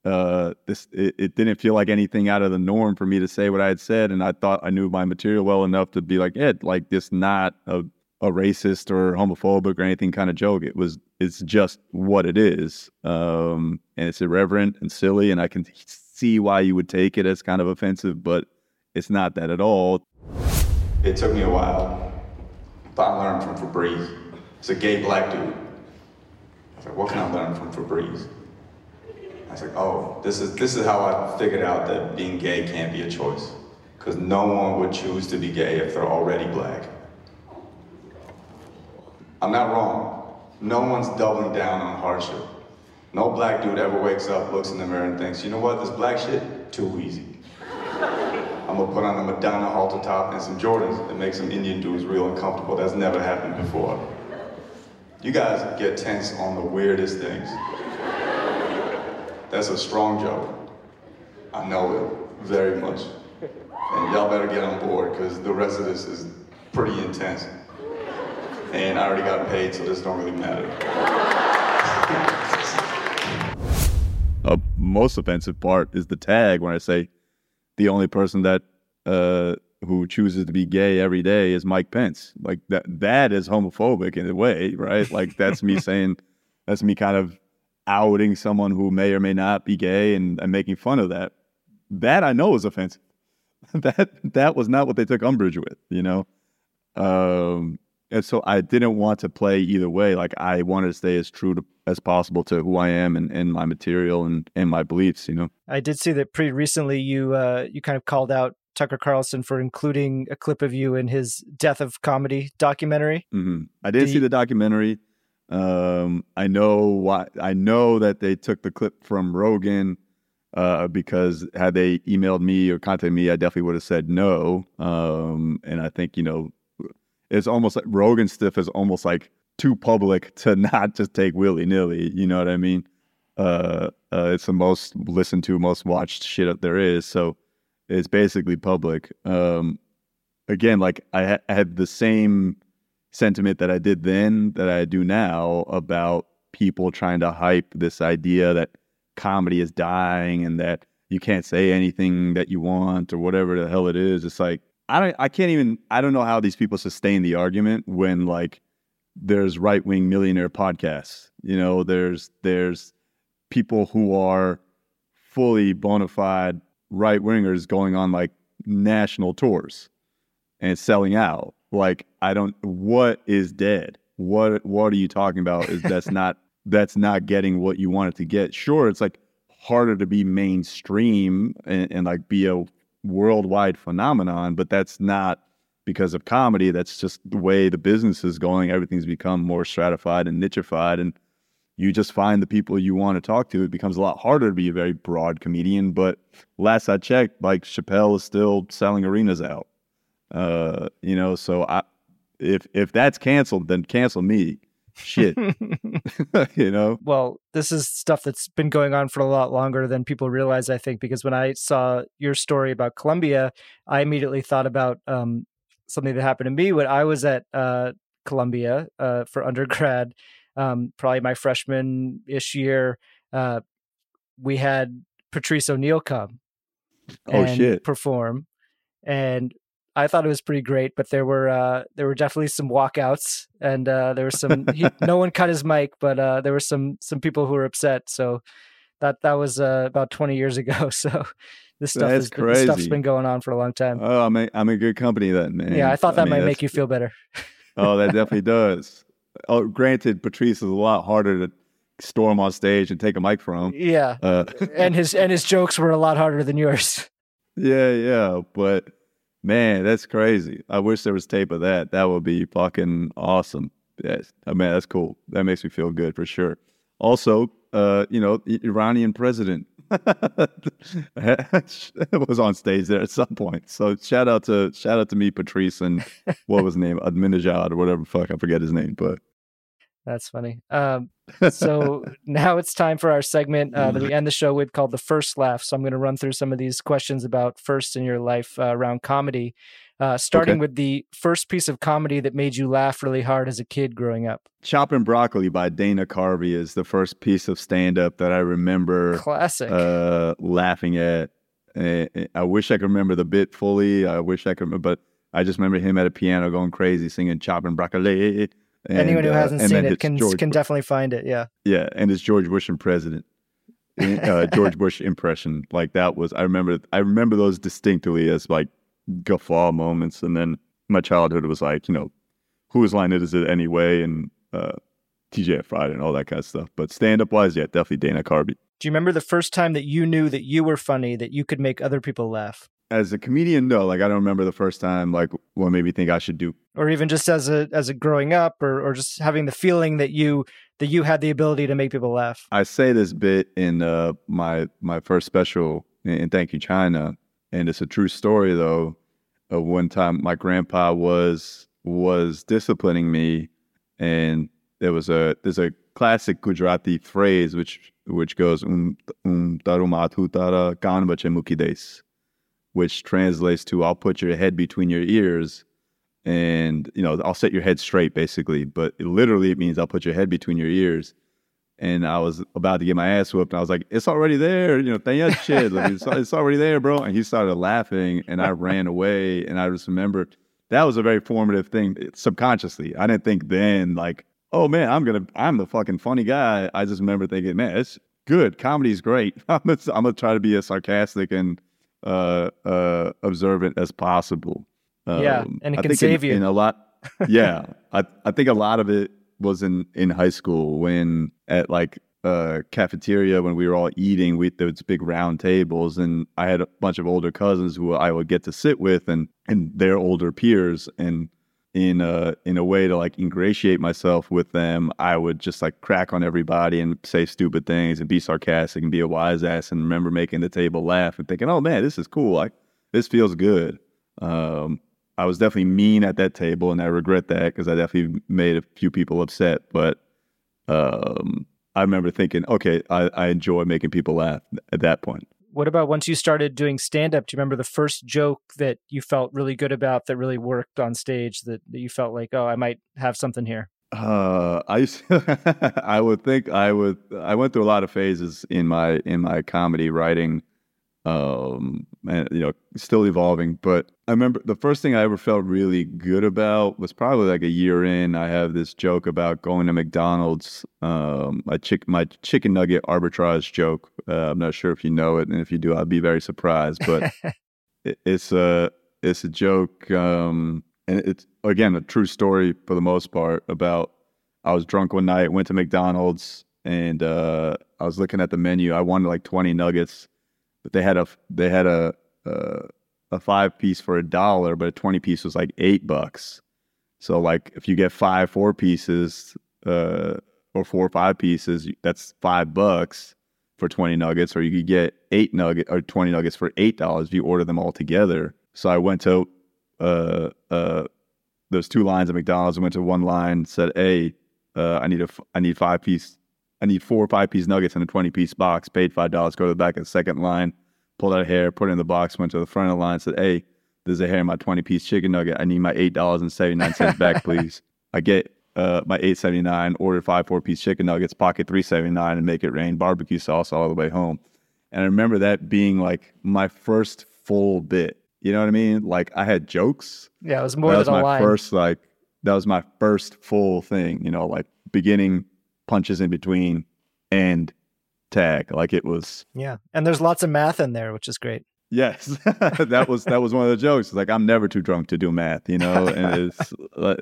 Uh, this it, it, didn't feel like anything out of the norm for me to say what I had said, and I thought I knew my material well enough to be like, yeah, like this not a a racist or homophobic or anything kind of joke. It was it's just what it is, um, and it's irreverent and silly, and I can see why you would take it as kind of offensive, but it's not that at all. It took me a while, but I learned from Febreze. It's a gay black dude. I was like, what can I learn from Febreze? I was like, oh, this is this is how I figured out that being gay can't be a choice. Because no one would choose to be gay if they're already black. I'm not wrong. No one's doubling down on hardship. No black dude ever wakes up, looks in the mirror, and thinks, you know what, this black shit, too easy. I'm gonna put on a Madonna halter top and some Jordans and make some Indian dudes real uncomfortable. That's never happened before. You guys get tense on the weirdest things. That's a strong joke. I know it very much. And y'all better get on board because the rest of this is pretty intense. And I already got paid, so this don't really matter. uh, most offensive part is the tag when I say the only person that uh, who chooses to be gay every day is Mike Pence. Like that that is homophobic in a way, right? Like that's me <laughs> saying that's me kind of outing someone who may or may not be gay and, and making fun of that. That I know is offensive. <laughs> that that was not what they took umbrage with, you know. Um, and so I didn't want to play either way. Like I wanted to stay as true to, as possible to who I am and, and my material and, and my beliefs, you know. I did see that pretty recently you uh, you kind of called out Tucker Carlson for including a clip of you in his Death of Comedy documentary. Mm-hmm. I did see the documentary. Um, I know why. I know that they took the clip from Rogan uh, because had they emailed me or contacted me, I definitely would have said no. Um, and I think you know it's almost like Rogan stuff is almost like too public <laughs> to not just take willy nilly. You know what I mean? Uh, uh, it's the most listened to, most watched shit there is. So it's basically public. Um, again, like I, ha- I had the same sentiment that I did then that I do now about people trying to hype this idea that comedy is dying and that you can't say anything that you want or whatever the hell it is. It's like I don't I can't even I don't know how these people sustain the argument when like there's right wing millionaire podcasts. You know, there's there's people who are fully bona fide right wingers going on like national tours and selling out. Like I don't what is dead? What what are you talking about? Is that's <laughs> not that's not getting what you wanted to get. Sure, it's like harder to be mainstream and, and like be a worldwide phenomenon, but that's not because of comedy. That's just the way the business is going. Everything's become more stratified and nichified, and you just find the people you want to talk to. It becomes a lot harder to be a very broad comedian. But last I checked, like Chappelle is still selling arenas out. Uh, you know, so I, if if that's canceled, then cancel me shit. <laughs> <laughs> you know? Well, this is stuff that's been going on for a lot longer than people realize, I think, because when I saw your story about Columbia, I immediately thought about um, something that happened to me when I was at uh, Columbia uh, for <laughs> undergrad. um, probably my freshman ish year, uh, we had Patrice O'Neal come Oh, and shit. perform, and I thought it was pretty great. But there were uh, there were definitely some walkouts, and uh, there was some. He, <laughs> no one cut his mic, but uh, there were some some people who were upset. So that that was uh, about twenty years ago. <laughs> So this stuff That's is this stuff's crazy. been going on for a long time. Oh, I'm in, I'm in good company then, man. yeah, I thought that mean, might make you feel better. Oh, that <laughs> definitely does. Oh, granted, Patrice is a lot harder to storm on stage and take a mic from. Yeah, Uh, and his and his jokes were a lot harder than yours. yeah, yeah, but man, that's crazy. I wish there was tape of that. That would be fucking awesome. Yes, I mean that's cool. That makes me feel good for sure. Also, uh, you know, Iranian president <laughs> was on stage there at some point. So shout out to shout out to me, Patrice, and what was his name, <laughs> Adminajad or whatever. Fuck, I forget his name, but That's funny. Um, so now it's time for our segment uh, that we end the show with called the first laugh. So I'm going to run through some of these questions about first in your life uh, around comedy, uh, starting Okay. with the first piece of comedy that made you laugh really hard as a kid growing up. Chopping Broccoli by Dana Carvey is the first piece of stand up that I remember Classic. uh, laughing at. Eh, eh, I wish I could remember the bit fully. I wish I could but I just remember him at a piano going crazy singing Chopping Broccoli. And, Anyone who uh, hasn't and seen it can George, can definitely find it. Yeah. yeah, and it's George Bush and president. uh, <laughs> George Bush impression like that was I remember I remember those distinctly as like guffaw moments and then my childhood was like you know whose line is it anyway and uh, TJ Friday and all that kind of stuff but stand up wise yeah definitely Dana Carvey Do you remember the first time that you knew that you were funny, that you could make other people laugh? As a comedian no like I don't remember the first time like what made me think I should do Or even just as a as a growing up or, or just having the feeling that you that you had the ability to make people laugh. I say this bit in uh, my my first special in, Thank You China, and it's a true story though. Of one time, my grandpa was was disciplining me, and there was a there's a classic Gujarati phrase which which goes um um tarumatu tara kanvache mukides, which translates to "I'll put your head between your ears." And you know, I'll set your head straight, basically. But it literally, it means I'll put your head between your ears and I was about to get my ass whooped. And I was like, "It's already there, you know, thank you, shit. Like, it's, it's already there, bro." And he started laughing, and I ran away. And I just remembered that was a very formative thing eh, subconsciously. I didn't think then, like, "Oh man, I'm gonna, I'm the fucking funny guy." I just remember thinking, "Man, it's good. Comedy's great. <laughs> I'm gonna, try to be as sarcastic and uh, uh, observant as possible." Yeah, Um, and it I can save in, you. in a lot. <laughs> Yeah, I I think a lot of it was in in high school when at like uh cafeteria when we were all eating we those big round tables and I had a bunch of older cousins who I would get to sit with and and their older peers and in uh in a way to like ingratiate myself with them I would just like crack on everybody and say stupid things and be sarcastic and be a wise ass and remember making the table laugh and thinking oh man this is cool like this feels good um I was definitely mean at that table, and I regret that because I definitely made a few people upset. But um, I remember thinking, okay, I, I enjoy making people laugh at that point. What about once you started doing stand up? Do you remember the first joke that you felt really good about that really worked on stage that, that you felt like, oh, I might have something here? Uh, I <laughs> I would think I would. I went through a lot of phases in my in my comedy writing. Um, and you know, still evolving. But I remember the first thing I ever felt really good about was probably like a year in. I have this joke about going to McDonald's. Um, my chick my chicken nugget arbitrage joke. Uh, I'm not sure if you know it, and if you do, I'd be very surprised. But <laughs> it, it's a it's a joke. Um, and it's again a true story for the most part about I was drunk one night, went to McDonald's, and uh, I was looking at the menu. I wanted like 20 nuggets, but they had a they had a a, a five piece for a dollar, but a 20 piece was like eight bucks. So like if you get five four pieces uh, or four or five pieces, that's five bucks for 20 nuggets, or you could get eight nugget or 20 nuggets for eight dollars if you order them all together. So I went to uh, uh, those two lines at McDonald's. I went to one line, said, "Hey, uh, I need a, I need five piece, I need four five piece nuggets in a twenty piece box." Paid five dollars. Go to the back of the second line, pulled out a hair, put it in the box. Went to the front of the line, said, "Hey, there's a hair in my twenty piece chicken nugget. I need my eight dollars and seventy nine cents back, <laughs> please." I get uh, my eight seventy nine, order five four piece chicken nuggets, pocket three seventy nine, and make it rain barbecue sauce all the way home. And I remember that being like my first full bit. You know what I mean? Like I had jokes. Yeah, it was more that was than a my line. first like that was my first full thing. You know, like beginning punches in between and tag. Like it was Yeah, and there's lots of math in there, which is great. Yes, <laughs> that was that was one of the jokes. It's like I'm never too drunk to do math, you know, and <laughs> it's uh,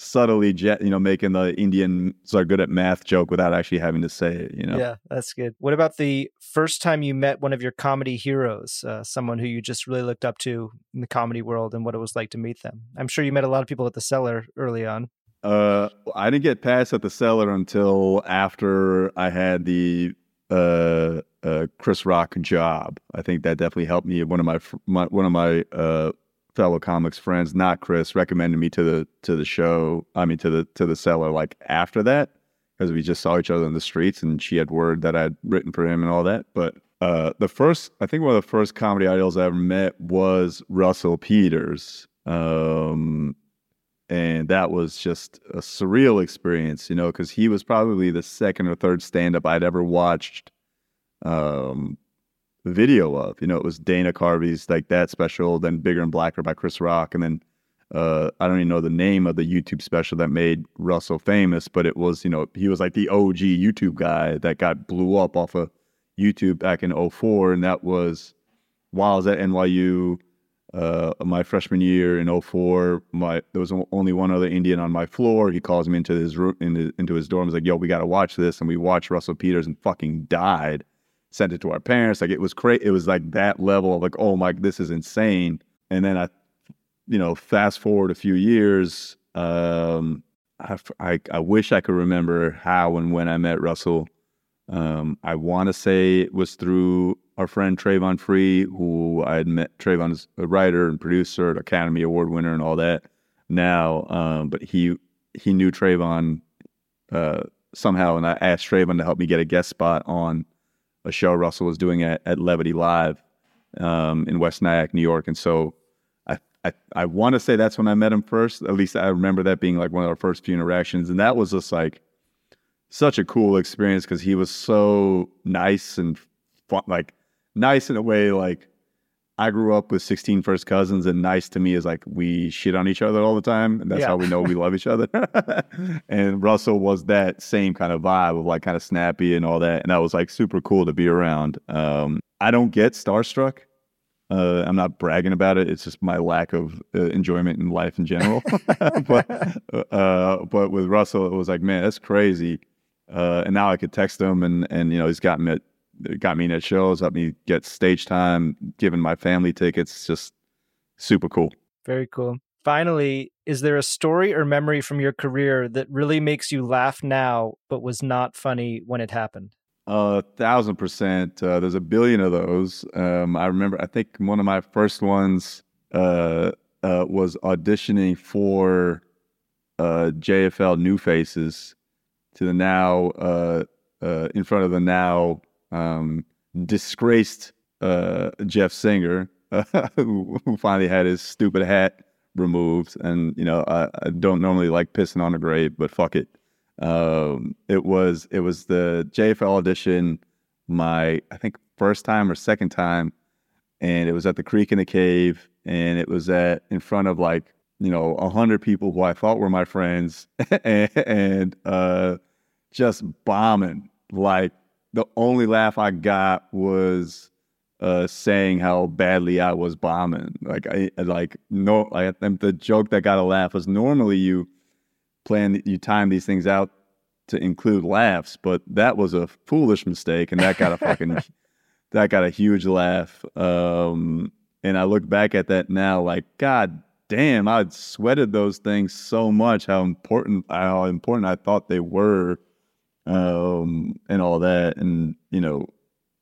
subtly, jet, you know, making the Indians are good at math joke without actually having to say it, you know. Yeah, that's good. What about the first time you met one of your comedy heroes, uh, someone who you just really looked up to in the comedy world, and what it was like to meet them? I'm sure you met a lot of people at the cellar early on. Uh, I didn't get past at the cellar until after I had the uh, uh, Chris Rock job. I think that definitely helped me. One of my, my one of my uh, fellow comics friends, not Chris, recommended me to the to the show. I mean, to the to the cellar. Like after that, because we just saw each other in the streets, and she had word that I'd written for him and all that. But uh, the first, I think, one of the first comedy idols I ever met was Russell Peters. Um, and that was just a surreal experience, you know, because he was probably the second or third stand up I'd ever watched um, video of. You know, it was Dana Carvey's like that special, then Bigger and Blacker by Chris Rock, and then uh, I don't even know the name of the YouTube special that made Russell famous, but it was, you know, he was like the OG YouTube guy that got blew up off of YouTube back in 04, and that was while I was at NYU uh, my freshman year in 04, my there was only one other Indian on my floor. He calls me into his room, into, into his dorm. He's like, "Yo, we got to watch this," and we watched Russell Peters and fucking died. Sent it to our parents. Like it was crazy. It was like that level of like, oh my, this is insane. And then I, you know, fast forward a few years. Um, I, I, I wish I could remember how and when I met Russell. Um, I want to say it was through our friend Travon Free, who I had met. Travon's a writer and producer, an Academy Award winner, and all that. Now, um, but he he knew Travon uh, somehow, and I asked Travon to help me get a guest spot on a show Russell was doing at, at Levity Live um, in West Nyack, New York, and so. I, I, I want to say that's when I met him first. At least I remember that being like one of our first few interactions. And that was just like such a cool experience because he was so nice and fun, like nice in a way like I grew up with 16 first cousins, and nice to me is like we shit on each other all the time, and that's Yeah. how we know we love each other. <laughs> and Russell was that same kind of vibe of like kind of snappy and all that, and that was like super cool to be around. Um, I don't get starstruck. Uh, I'm not bragging about it. It's just my lack of uh, enjoyment in life in general. <laughs> but <laughs> uh, but with Russell, it was like, man, that's crazy. Uh, and now I could text him, and and you know he's got me at got me in at shows, helped me get stage time, given my family tickets. Just super cool. Very cool. Finally, is there a story or memory from your career that really makes you laugh now, but was not funny when it happened? A thousand percent. Uh, there's a billion of those. Um, I remember. I think one of my first ones uh, uh, was auditioning for uh, JFL New Faces to the now uh, uh, in front of the now um, disgraced uh, Jeff Singer, <laughs> who who finally had his stupid hat removed. And you know, I, I don't normally like pissing on a grave, but fuck it. Um, it was it was the JFL audition, my I think first time or second time, and it was at the Creek and the Cave, and it was at in front of like you know a hundred people who I thought were my friends, and, <laughs> and uh, just bombing. Like the only laugh I got was uh, saying how badly I was bombing. Like I like no like the joke that got a laugh was normally you plan you time these things out to include laughs, but that was a foolish mistake, and that got a <laughs> fucking that got a huge laugh. Um, and I look back at that now, like God damn, I'd sweated those things so much. How important how important I thought they were, um, and all that, and you know,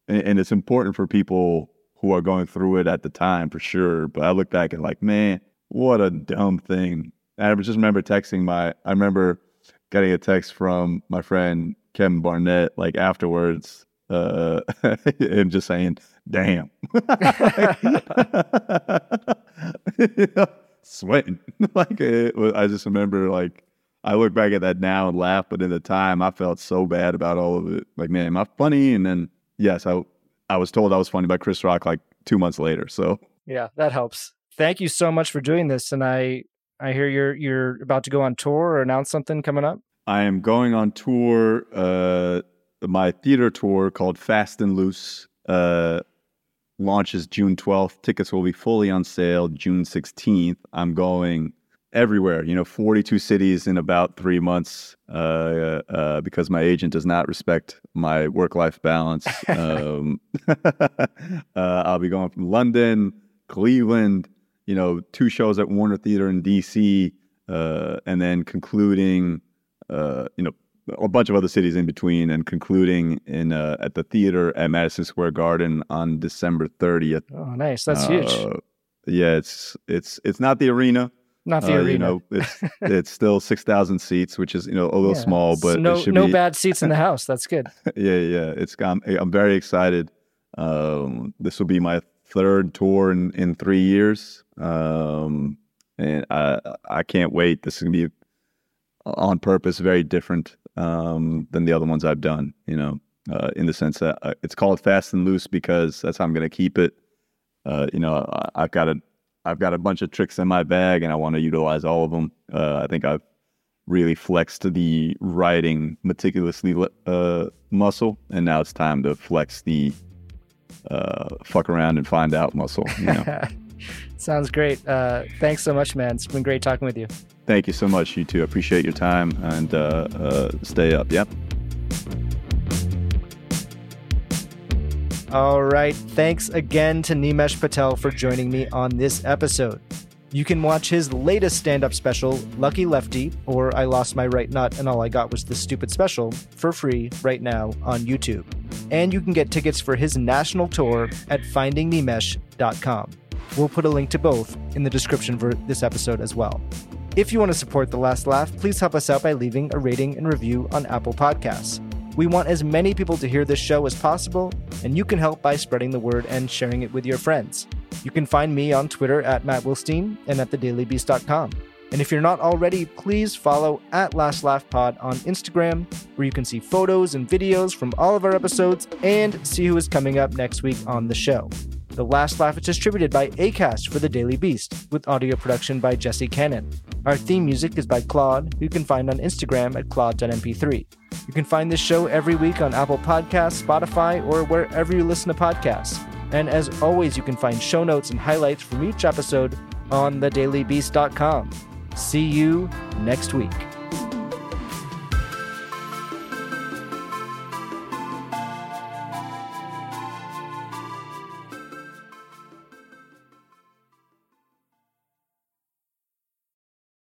and, and it's important for people who are going through it at the time for sure. But I look back and like, man, what a dumb thing. I just remember texting my, I remember getting a text from my friend Kevin Barnett, like afterwards, uh, <laughs> and just saying, damn. <laughs> <laughs> Sweating. like, it I just remember, like, I look back at that now and laugh, but at the time, I felt so bad about all of it. Like, man, am I funny? And then, yes, I I was told I was funny by Chris Rock like two months later. So yeah, that helps. Thank you so much for doing this. And I I hear you're you're about to go on tour or announce something coming up. I am going on tour. Uh, my theater tour called Fast and Loose uh, launches June 12th. Tickets will be fully on sale June 16th. I'm going everywhere, you know, 42 cities in about three months uh, uh, because my agent does not respect my work life balance. <laughs> um, <laughs> uh, I'll be going from London, Cleveland, you know, two shows at Warner Theater in DC, uh, and then concluding, uh, you know, a bunch of other cities in between, and concluding in uh, at the theater at Madison Square Garden on December 30th. Oh, nice! That's huge. Yeah, it's it's it's not the arena not the uh, arena. You know, it's it's still <laughs> six thousand seats, which is you know a little yeah. small, but no no be... bad seats in the <laughs> house. That's good. yeah, yeah. It's I'm, I'm very excited. Um, this will be my third tour in in three years, um, and I I can't wait. This is gonna be on purpose, very different um, than the other ones I've done. You know, uh, in the sense that uh, it's called fast and loose because that's how I'm gonna keep it. Uh, you know, I, I've got a I've got a bunch of tricks in my bag and I want to utilize all of them. Uh, I think I've really flexed the writing meticulously uh, muscle, and now it's time to flex the uh, fuck around and find out muscle. You know? <laughs> Sounds great. Uh, thanks so much, man. It's been great talking with you. Thank you so much. You too. Appreciate your time and uh, uh, stay up. Yep. All right. Thanks again to Nimesh Patel for joining me on this episode. You can watch his latest stand up special, Lucky Lefty, or I Lost My Right Nut and All I Got Was This Stupid Special, for free right now on YouTube. And you can get tickets for his national tour at findingnimesh.com. We'll put a link to both in the description for this episode as well. If you want to support The Last Laugh, please help us out by leaving a rating and review on Apple Podcasts. We want as many people to hear this show as possible, and you can help by spreading the word and sharing it with your friends. You can find me on Twitter at Matt Wilstein and at thedailybeast.com. And if you're not already, please follow at Last Laugh Pod on Instagram, where you can see photos and videos from all of our episodes and see who is coming up next week on the show. The Last Laugh is distributed by ACAST for The Daily Beast, with audio production by Jesse Cannon. Our theme music is by Claude, who you can find on Instagram at claude.mp3. You can find this show every week on Apple Podcasts, Spotify, or wherever you listen to podcasts. And as always, you can find show notes and highlights from each episode on thedailybeast.com. See you next week.